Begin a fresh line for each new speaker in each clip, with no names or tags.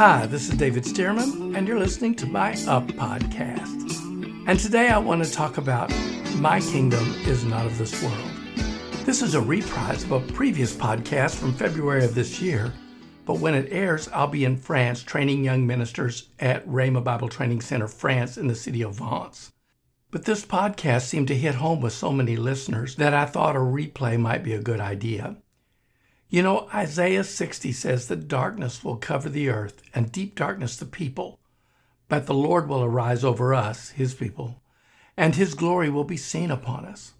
Hi, this is David Stearman, and you're listening to my Up podcast. And today I want to talk about My Kingdom is Not of This World. This is a reprise of a previous podcast from February of this year, but when it airs, I'll be in France training young ministers at Rhema Bible Training Center, France, in the city of Vence. But this podcast seemed to hit home with so many listeners that I thought a replay might be a good idea. You know, Isaiah 60 says that darkness will cover the earth and deep darkness the people, but the Lord will arise over us, his people, and his glory will be seen upon us.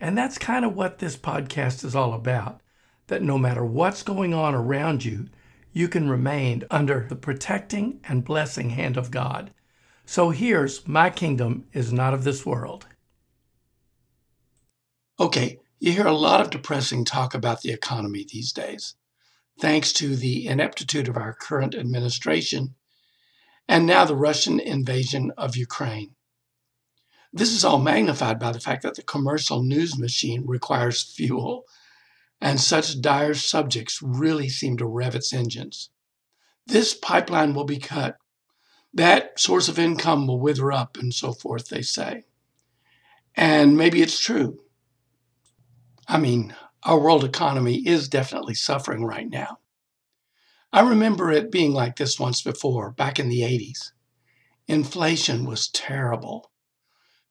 And that's kind of what this podcast is all about that no matter what's going on around you, you can remain under the protecting and blessing hand of God so here's My Kingdom is Not of This World. Okay, you hear a lot of depressing talk about the economy these days, thanks to the ineptitude of our current administration and now the Russian invasion of Ukraine. This is all magnified by the fact that the commercial news machine requires fuel, and such dire subjects really seem to rev its engines. This pipeline will be cut that source of income will wither up and so forth, they say. And maybe it's true. I mean, our world economy is definitely suffering right now. I remember it being like this once before, back in the 80s. Inflation was terrible.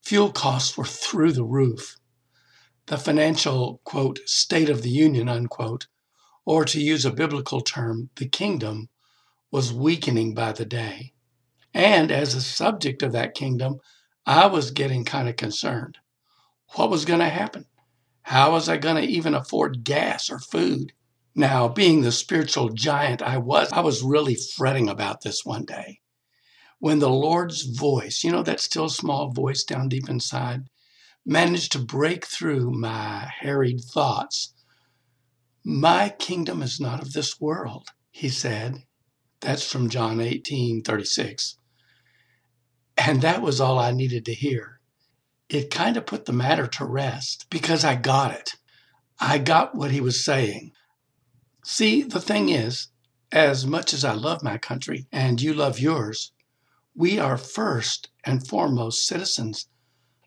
Fuel costs were through the roof. The financial, quote, state of the union, unquote, or to use a biblical term, the kingdom, was weakening by the day. And as a subject of that kingdom, I was getting kind of concerned. What was going to happen? How was I going to even afford gas or food? Now, being the spiritual giant I was, I was really fretting about this one day. When the Lord's voice, you know, that still small voice down deep inside, managed to break through my harried thoughts. My kingdom is not of this world, he said. That's from John 18 36. And that was all I needed to hear. It kind of put the matter to rest because I got it. I got what he was saying. See, the thing is, as much as I love my country and you love yours, we are first and foremost citizens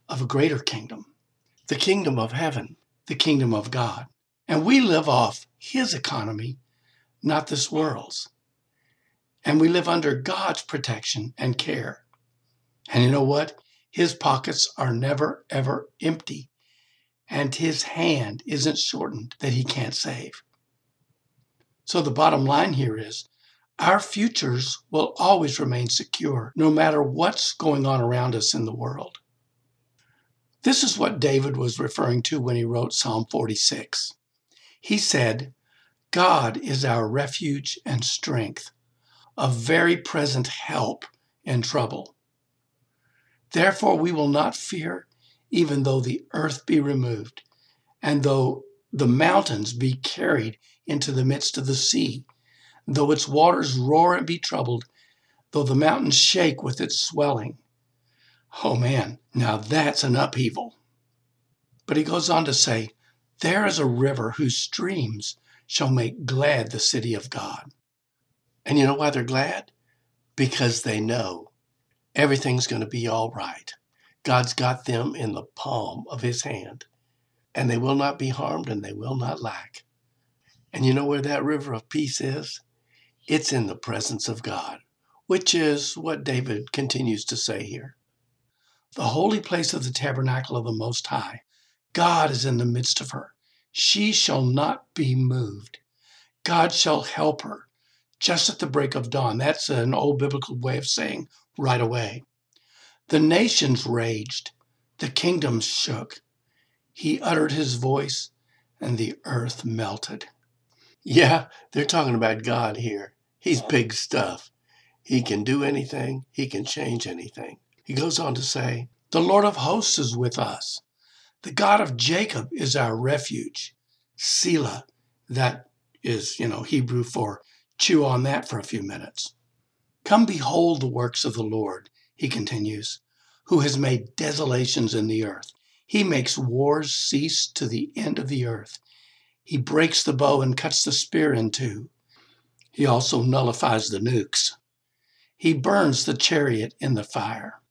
of a greater kingdom, the kingdom of heaven, the kingdom of God. And we live off his economy, not this world's. And we live under God's protection and care. And you know what? His pockets are never, ever empty. And his hand isn't shortened that he can't save. So the bottom line here is our futures will always remain secure no matter what's going on around us in the world. This is what David was referring to when he wrote Psalm 46. He said, God is our refuge and strength, a very present help in trouble. Therefore, we will not fear, even though the earth be removed, and though the mountains be carried into the midst of the sea, though its waters roar and be troubled, though the mountains shake with its swelling. Oh man, now that's an upheaval. But he goes on to say, There is a river whose streams shall make glad the city of God. And you know why they're glad? Because they know everything's going to be all right. God's got them in the palm of his hand, and they will not be harmed and they will not lack. And you know where that river of peace is? It's in the presence of God, which is what David continues to say here. The holy place of the tabernacle of the Most High, God is in the midst of her. She shall not be moved. God shall help her just at the break of dawn. That's an old biblical way of saying right away. The nations raged, the kingdoms shook. He uttered his voice, and the earth melted. Yeah, they're talking about God here. He's big stuff. He can do anything, he can change anything. He goes on to say, The Lord of hosts is with us. The God of Jacob is our refuge. Selah, that is, you know, Hebrew for chew on that for a few minutes. Come behold the works of the Lord, he continues, who has made desolations in the earth. He makes wars cease to the end of the earth. He breaks the bow and cuts the spear in two. He also nullifies the nukes. He burns the chariot in the fire.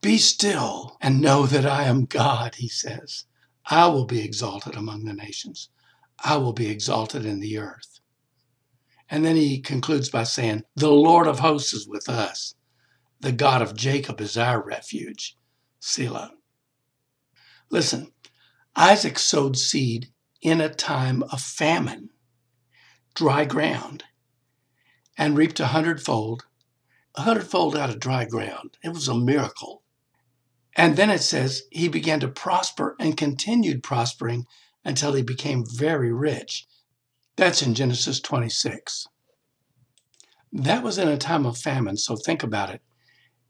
Be still and know that I am God, he says. I will be exalted among the nations. I will be exalted in the earth. And then he concludes by saying, The Lord of hosts is with us. The God of Jacob is our refuge. Selah. Listen, Isaac sowed seed in a time of famine, dry ground, and reaped a hundredfold, a hundredfold out of dry ground. It was a miracle. And then it says he began to prosper and continued prospering until he became very rich. That's in Genesis 26. That was in a time of famine, so think about it.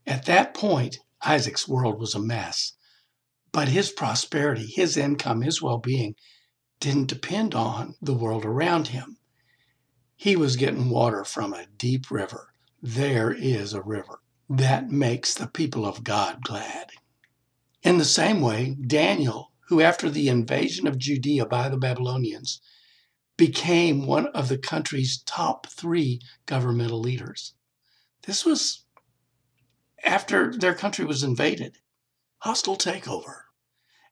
At that point, Isaac's world was a mess. But his prosperity, his income, his well being didn't depend on the world around him. He was getting water from a deep river. There is a river that makes the people of God glad. In the same way, Daniel, who after the invasion of Judea by the Babylonians, became one of the country's top three governmental leaders. This was after their country was invaded. Hostile takeover.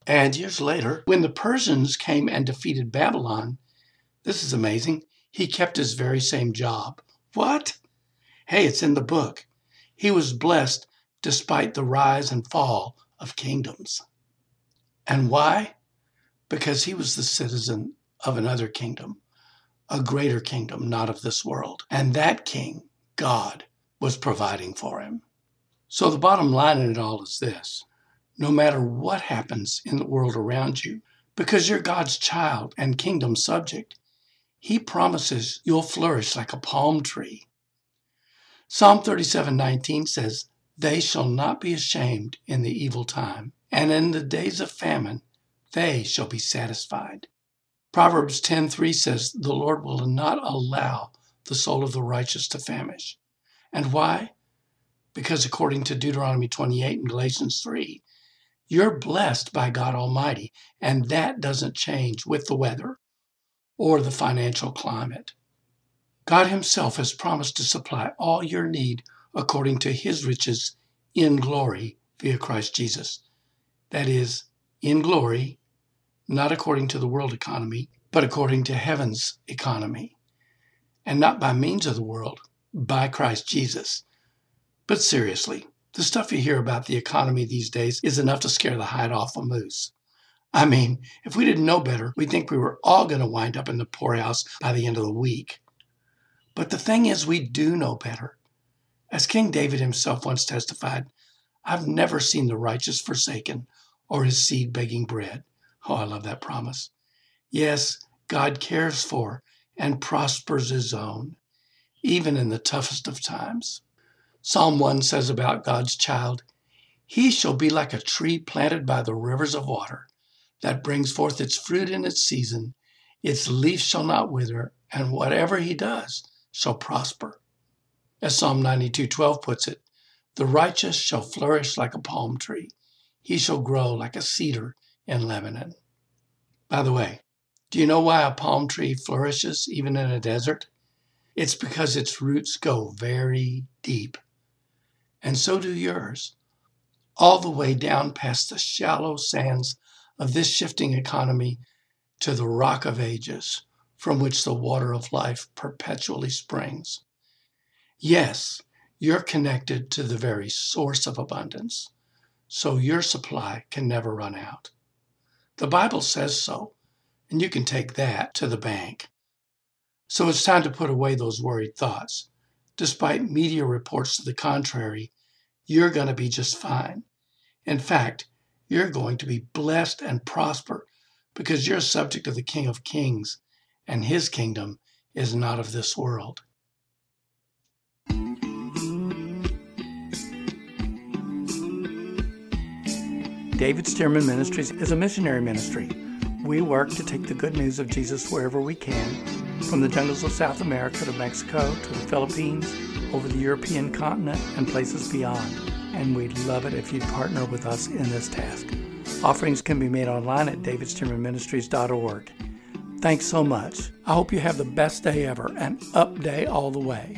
And years later, when the Persians came and defeated Babylon, this is amazing, he kept his very same job. What? Hey, it's in the book. He was blessed despite the rise and fall of kingdoms. And why? Because he was the citizen of another kingdom, a greater kingdom, not of this world. And that king, God, was providing for him. So the bottom line in it all is this no matter what happens in the world around you, because you're God's child and kingdom subject, He promises you'll flourish like a palm tree. Psalm 37:19 says, they shall not be ashamed in the evil time, and in the days of famine they shall be satisfied. Proverbs 10:3 says, "The Lord will not allow the soul of the righteous to famish." And why? Because according to Deuteronomy 28 and Galatians 3, you're blessed by God Almighty, and that doesn't change with the weather or the financial climate. God Himself has promised to supply all your need according to his riches in glory via Christ Jesus. That is, in glory, not according to the world economy, but according to heaven's economy. And not by means of the world, by Christ Jesus. But seriously, the stuff you hear about the economy these days is enough to scare the hide off a moose. I mean, if we didn't know better, we'd think we were all going to wind up in the poorhouse by the end of the week. But the thing is, we do know better. As King David himself once testified, I've never seen the righteous forsaken or his seed begging bread. Oh, I love that promise. Yes, God cares for and prospers his own, even in the toughest of times. Psalm 1 says about God's child, He shall be like a tree planted by the rivers of water that brings forth its fruit in its season. Its leaf shall not wither, and whatever he does shall prosper. As Psalm 92:12 puts it, the righteous shall flourish like a palm tree. He shall grow like a cedar in Lebanon. By the way, do you know why a palm tree flourishes even in a desert? It's because its roots go very deep. And so do yours, all the way down past the shallow sands of this shifting economy to the rock of ages from which the water of life perpetually springs. Yes, you're connected to the very source of abundance, so your supply can never run out. The Bible says so, and you can take that to the bank. So it's time to put away those worried thoughts. Despite media reports to the contrary, you're going to be just fine. In fact, you're going to be blessed and prosper because you're subject of the King of Kings, and his kingdom is not of this world. David Stearman Ministries is a missionary ministry. We work to take the good news of Jesus wherever we can, from the jungles of South America to Mexico to the Philippines, over the European continent, and places beyond. And we'd love it if you'd partner with us in this task. Offerings can be made online at davidstearmanministries.org. Thanks so much. I hope you have the best day ever and up day all the way.